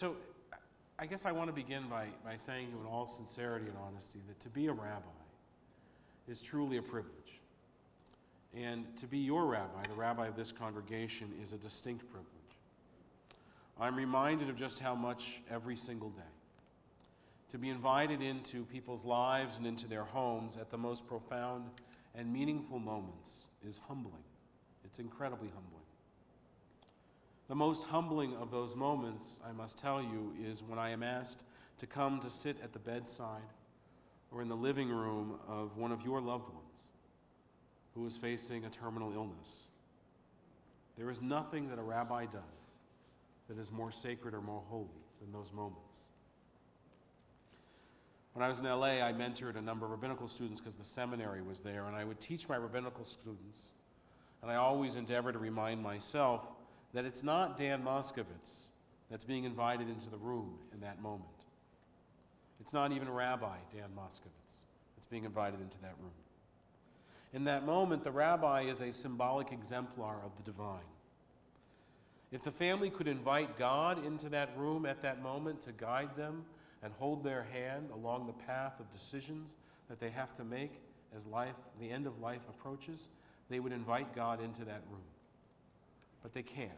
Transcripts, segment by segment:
So, I guess I want to begin by, by saying in all sincerity and honesty that to be a rabbi is truly a privilege. And to be your rabbi, the rabbi of this congregation, is a distinct privilege. I'm reminded of just how much every single day to be invited into people's lives and into their homes at the most profound and meaningful moments is humbling. It's incredibly humbling. The most humbling of those moments, I must tell you, is when I am asked to come to sit at the bedside or in the living room of one of your loved ones who is facing a terminal illness. There is nothing that a rabbi does that is more sacred or more holy than those moments. When I was in LA, I mentored a number of rabbinical students because the seminary was there, and I would teach my rabbinical students. And I always endeavor to remind myself that it's not Dan Moskovitz that's being invited into the room in that moment. It's not even Rabbi Dan Moskovitz that's being invited into that room. In that moment, the rabbi is a symbolic exemplar of the divine. If the family could invite God into that room at that moment to guide them and hold their hand along the path of decisions that they have to make as life, the end of life approaches, they would invite God into that room. But they can't.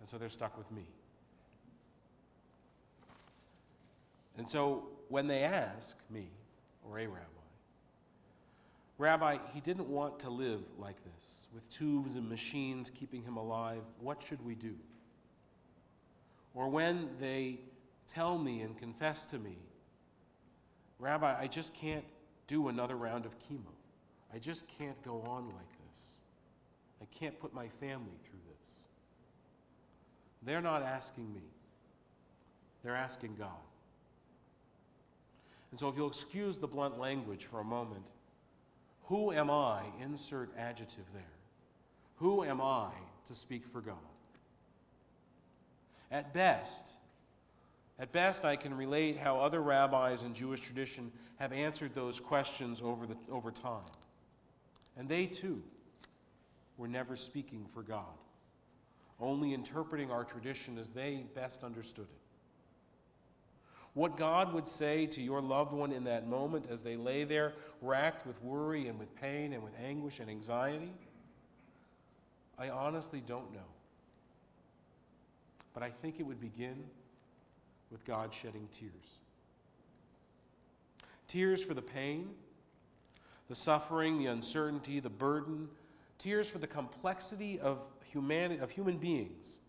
And so they're stuck with me. And so when they ask me, or a rabbi, Rabbi, he didn't want to live like this, with tubes and machines keeping him alive. What should we do? Or when they tell me and confess to me, Rabbi, I just can't do another round of chemo. I just can't go on like this. I can't put my family. They're not asking me, they're asking God. And so, if you'll excuse the blunt language for a moment, who am I? Insert adjective there. Who am I to speak for God? At best, at best, I can relate how other rabbis in Jewish tradition have answered those questions over, the, over time. And they too were never speaking for God, only interpreting our tradition as they best understood it. What God would say to your loved one in that moment as they lay there, racked with worry and with pain and with anguish and anxiety, I honestly don't know. But I think it would begin with God shedding tears. Tears for the pain, the suffering, the uncertainty, the burden, tears for the complexity of, humanity, of human beings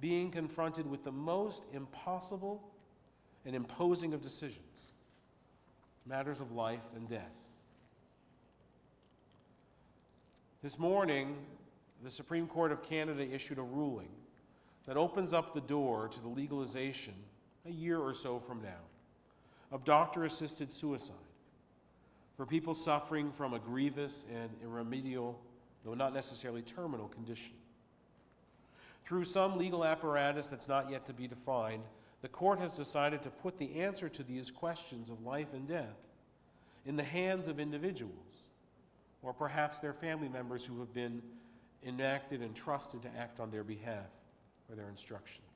being confronted with the most impossible and imposing of decisions, matters of life and death. This morning, the Supreme Court of Canada issued a ruling that opens up the door to the legalization a year or so from now of doctor assisted suicide for people suffering from a grievous and irremediable, though not necessarily terminal, condition. Through some legal apparatus that's not yet to be defined, the court has decided to put the answer to these questions of life and death in the hands of individuals, or perhaps their family members who have been enacted and trusted to act on their behalf or their instructions.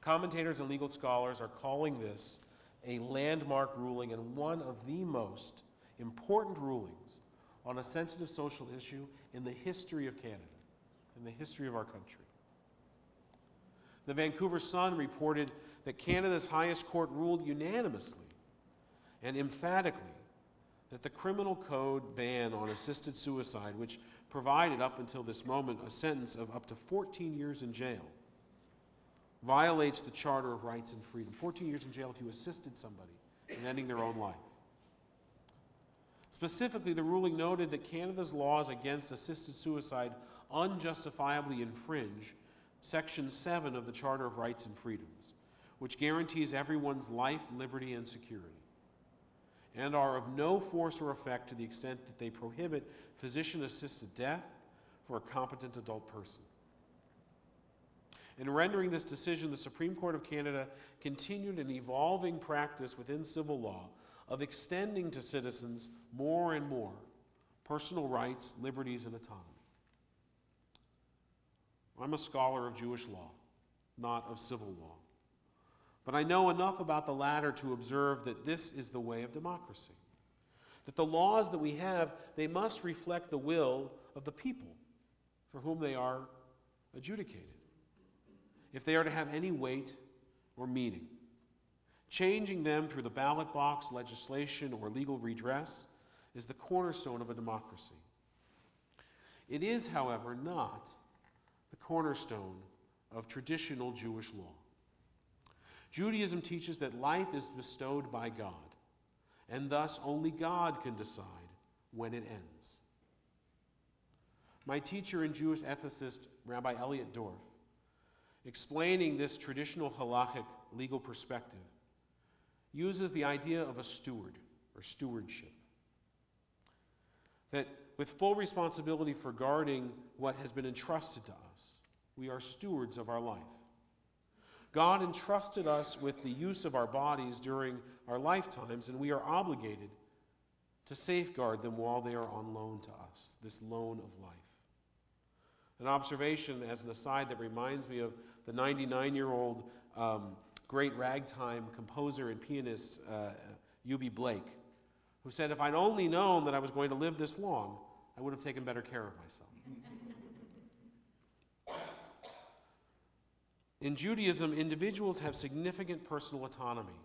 Commentators and legal scholars are calling this a landmark ruling and one of the most important rulings on a sensitive social issue in the history of Canada, in the history of our country. The Vancouver Sun reported that Canada's highest court ruled unanimously and emphatically that the criminal code ban on assisted suicide, which provided up until this moment a sentence of up to 14 years in jail, violates the Charter of Rights and Freedom. 14 years in jail if you assisted somebody in ending their own life. Specifically, the ruling noted that Canada's laws against assisted suicide unjustifiably infringe Section 7 of the Charter of Rights and Freedoms, which guarantees everyone's life, liberty, and security, and are of no force or effect to the extent that they prohibit physician assisted death for a competent adult person. In rendering this decision, the Supreme Court of Canada continued an evolving practice within civil law of extending to citizens more and more personal rights, liberties, and autonomy. I'm a scholar of Jewish law. not of civil law. But I know enough about the latter to observe that this is the way of democracy. That the laws that we have, they must reflect the will of the people for whom they are adjudicated. If they are to have any weight or meaning, changing them through the ballot box, legislation, or legal redress is the cornerstone of a democracy. It is, however, not the cornerstone of traditional Jewish law. Judaism teaches that life is bestowed by God, and thus only God can decide when it ends. My teacher and Jewish ethicist, Rabbi Elliot Dorff, explaining this traditional halachic legal perspective, uses the idea of a steward or stewardship. That with full responsibility for guarding what has been entrusted to us, we are stewards of our life. God entrusted us with the use of our bodies during our lifetimes, and we are obligated to safeguard them while they are on loan to us, this loan of life. An observation, as an aside, that reminds me of the 99 year old um, great ragtime composer and pianist, uh, Blake, who said, If I'd only known that I was going to live this long, I would have taken better care of myself. In Judaism, individuals have significant personal autonomy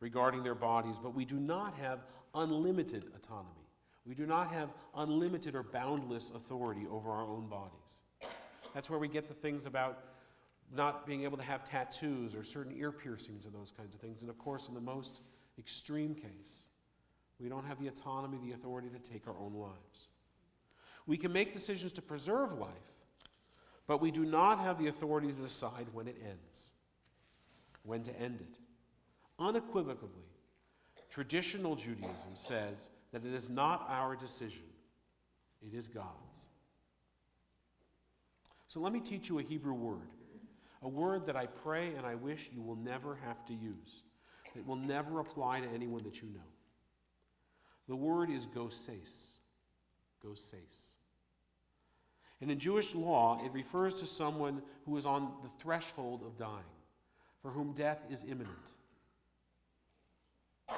regarding their bodies, but we do not have unlimited autonomy. We do not have unlimited or boundless authority over our own bodies. That's where we get the things about not being able to have tattoos or certain ear piercings and those kinds of things. And of course, in the most extreme case, we don't have the autonomy, the authority to take our own lives. We can make decisions to preserve life, but we do not have the authority to decide when it ends, when to end it. Unequivocally, traditional Judaism says that it is not our decision, it is God's. So let me teach you a Hebrew word, a word that I pray and I wish you will never have to use. It will never apply to anyone that you know. The word is goses. Goses. And in Jewish law, it refers to someone who is on the threshold of dying, for whom death is imminent. Do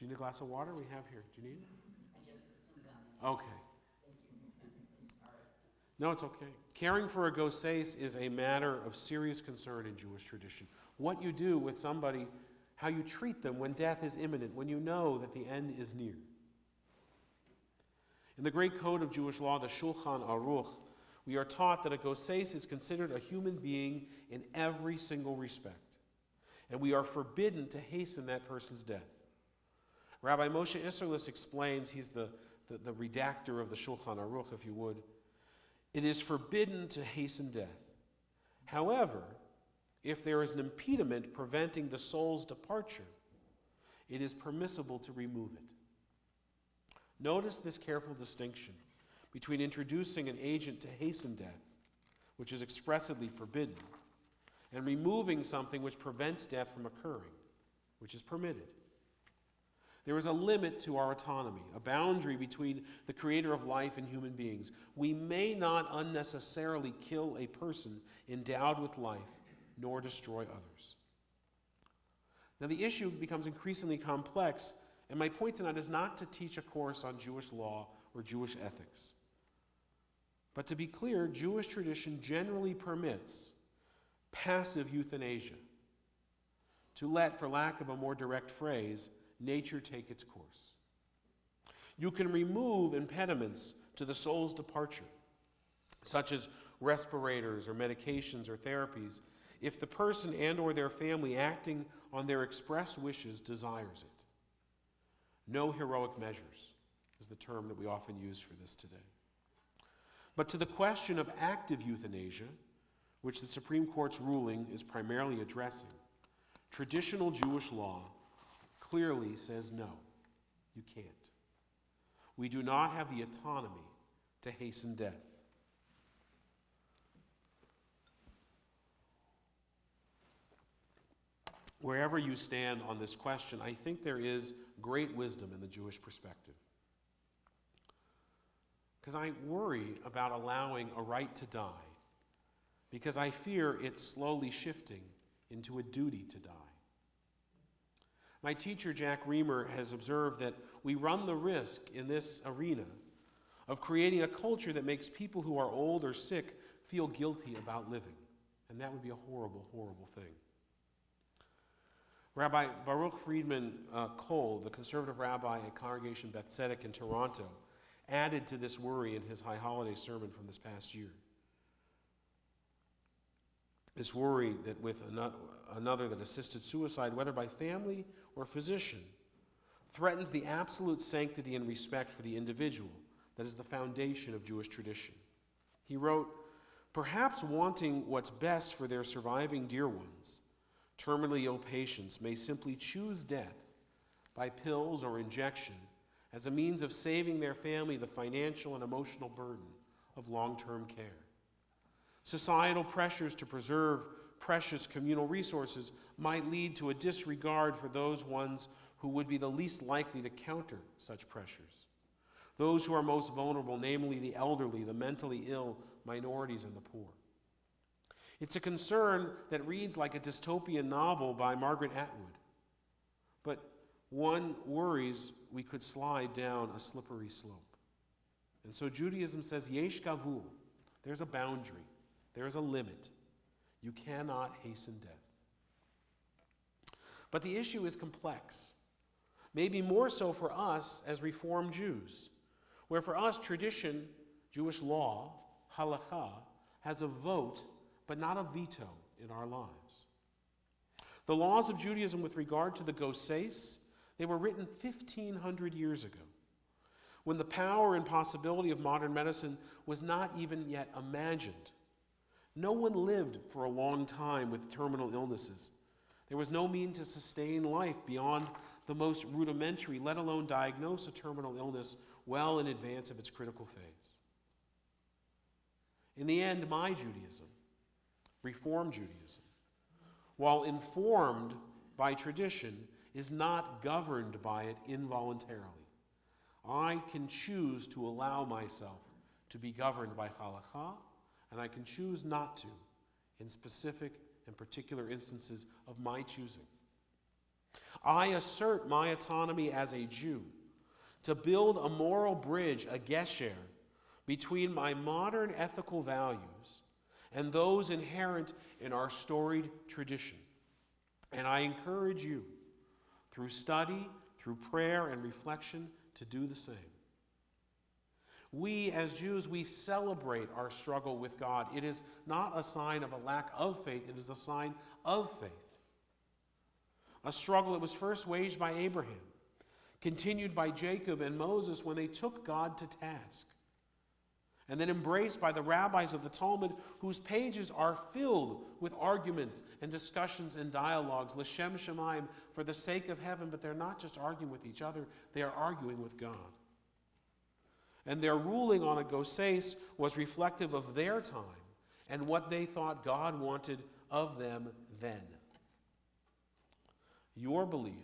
you need a glass of water? We have here. Do you need it? Okay. No, it's okay. Caring for a goses is a matter of serious concern in Jewish tradition. What you do with somebody, how you treat them when death is imminent, when you know that the end is near. In the great code of Jewish law, the Shulchan Aruch, we are taught that a goses is considered a human being in every single respect, and we are forbidden to hasten that person's death. Rabbi Moshe Isserles explains, he's the, the, the redactor of the Shulchan Aruch, if you would, it is forbidden to hasten death. However, if there is an impediment preventing the soul's departure, it is permissible to remove it. Notice this careful distinction between introducing an agent to hasten death, which is expressly forbidden, and removing something which prevents death from occurring, which is permitted. There is a limit to our autonomy, a boundary between the creator of life and human beings. We may not unnecessarily kill a person endowed with life, nor destroy others. Now, the issue becomes increasingly complex, and my point tonight is not to teach a course on Jewish law or Jewish ethics. But to be clear, Jewish tradition generally permits passive euthanasia, to let, for lack of a more direct phrase, nature take its course. You can remove impediments to the soul's departure, such as respirators or medications or therapies, if the person and or their family acting on their expressed wishes desires it. No heroic measures is the term that we often use for this today. But to the question of active euthanasia, which the Supreme Court's ruling is primarily addressing, traditional Jewish law clearly says no, you can't. We do not have the autonomy to hasten death. Wherever you stand on this question, I think there is great wisdom in the Jewish perspective. Because I worry about allowing a right to die because I fear it's slowly shifting into a duty to die. My teacher, Jack Riemer, has observed that we run the risk in this arena of creating a culture that makes people who are old or sick feel guilty about living. And that would be a horrible, horrible thing. Rabbi Baruch Frydman uh, Kohl, the conservative rabbi at Congregation Beth Tzedec in Toronto, added to this worry in his High Holiday sermon from this past year. This worry that with another that assisted suicide, whether by family or physician, threatens the absolute sanctity and respect for the individual that is the foundation of Jewish tradition. He wrote, Perhaps wanting what's best for their surviving dear ones, terminally ill patients may simply choose death by pills or injection as a means of saving their family the financial and emotional burden of long term care. Societal pressures to preserve precious communal resources might lead to a disregard for those ones who would be the least likely to counter such pressures. Those who are most vulnerable, namely the elderly, the mentally ill, minorities, and the poor. It's a concern that reads like a dystopian novel by Margaret Atwood. But one worries we could slide down a slippery slope. And so Judaism says, Yesh gavul, there's a boundary. There is a limit. You cannot hasten death. But the issue is complex, maybe more so for us as Reformed Jews, where for us, tradition, Jewish law, halacha, has a vote, but not a veto in our lives. The laws of Judaism with regard to the Goses, they were written 1,500 years ago, when the power and possibility of modern medicine was not even yet imagined no one lived for a long time with terminal illnesses. There was no means to sustain life beyond the most rudimentary, let alone diagnose a terminal illness well in advance of its critical phase. In the end, my Judaism, Reform Judaism, while informed by tradition, is not governed by it involuntarily. I can choose to allow myself to be governed by halakha and I can choose not to in specific and particular instances of my choosing. I assert my autonomy as a Jew to build a moral bridge, a gesher, between my modern ethical values and those inherent in our storied tradition. And I encourage you, through study, through prayer and reflection, to do the same. We, as Jews, we celebrate our struggle with God. It is not a sign of a lack of faith, it is a sign of faith. A struggle that was first waged by Abraham, continued by Jacob and Moses when they took God to task, and then embraced by the rabbis of the Talmud, whose pages are filled with arguments and discussions and dialogues, L'Shem Shamayim, for the sake of heaven, but they're not just arguing with each other, they are arguing with God. And their ruling on a Goses was reflective of their time and what they thought God wanted of them then. Your belief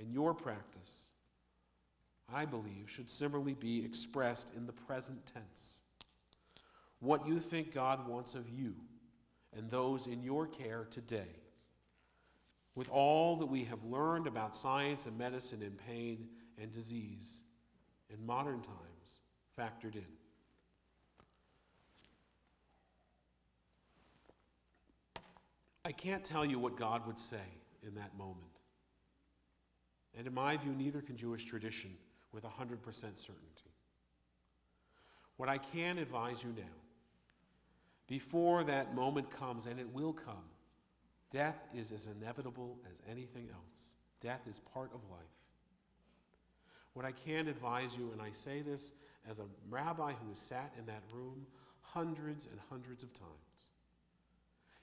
and your practice, I believe, should similarly be expressed in the present tense. What you think God wants of you and those in your care today. With all that we have learned about science and medicine and pain and disease in modern times, factored in. I can't tell you what God would say in that moment. And in my view, neither can Jewish tradition with 100% certainty. What I can advise you now, before that moment comes, and it will come, death is as inevitable as anything else. Death is part of life. What I can advise you, and I say this as a rabbi who has sat in that room hundreds and hundreds of times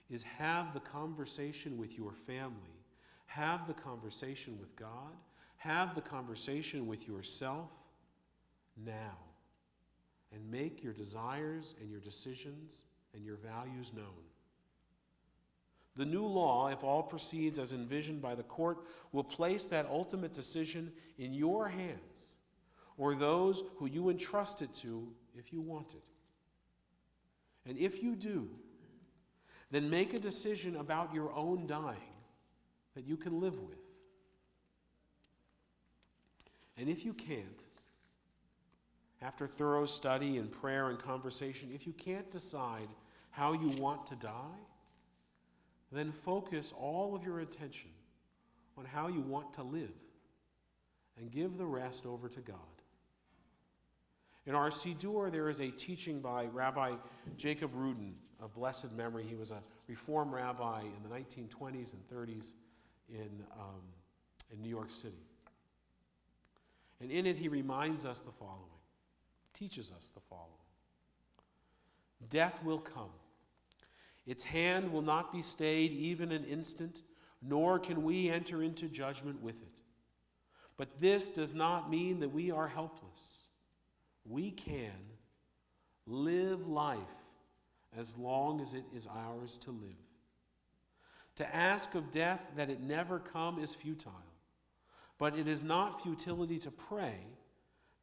is have the conversation with your family, have the conversation with God, have the conversation with yourself now, and make your desires and your decisions and your values known. The new law, if all proceeds as envisioned by the court, will place that ultimate decision in your hands or those who you entrust it to if you want it. And if you do, then make a decision about your own dying that you can live with. And if you can't, after thorough study and prayer and conversation, if you can't decide how you want to die, then focus all of your attention on how you want to live and give the rest over to God. In our Siddur, there is a teaching by Rabbi Jacob Rudin of blessed memory. He was a Reform rabbi in the 1920s and 30s in, um, in New York City. And in it, he reminds us the following, teaches us the following Death will come. Its hand will not be stayed even an instant, nor can we enter into judgment with it. But this does not mean that we are helpless. We can live life as long as it is ours to live. To ask of death that it never come is futile, but it is not futility to pray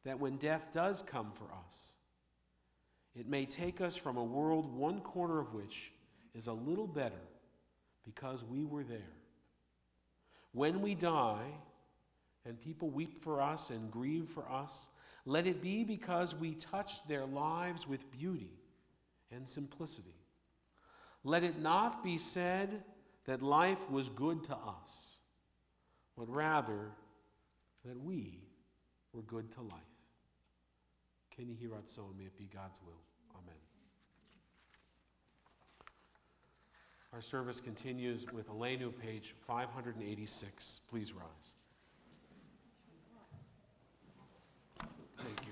that when death does come for us, it may take us from a world one corner of which is a little better because we were there. When we die and people weep for us and grieve for us, let it be because we touched their lives with beauty and simplicity. Let it not be said that life was good to us, but rather that we were good to life. Can you hear us so may it be God's will? Amen. Our service continues with Aleinu, page 586. Please rise. Thank you.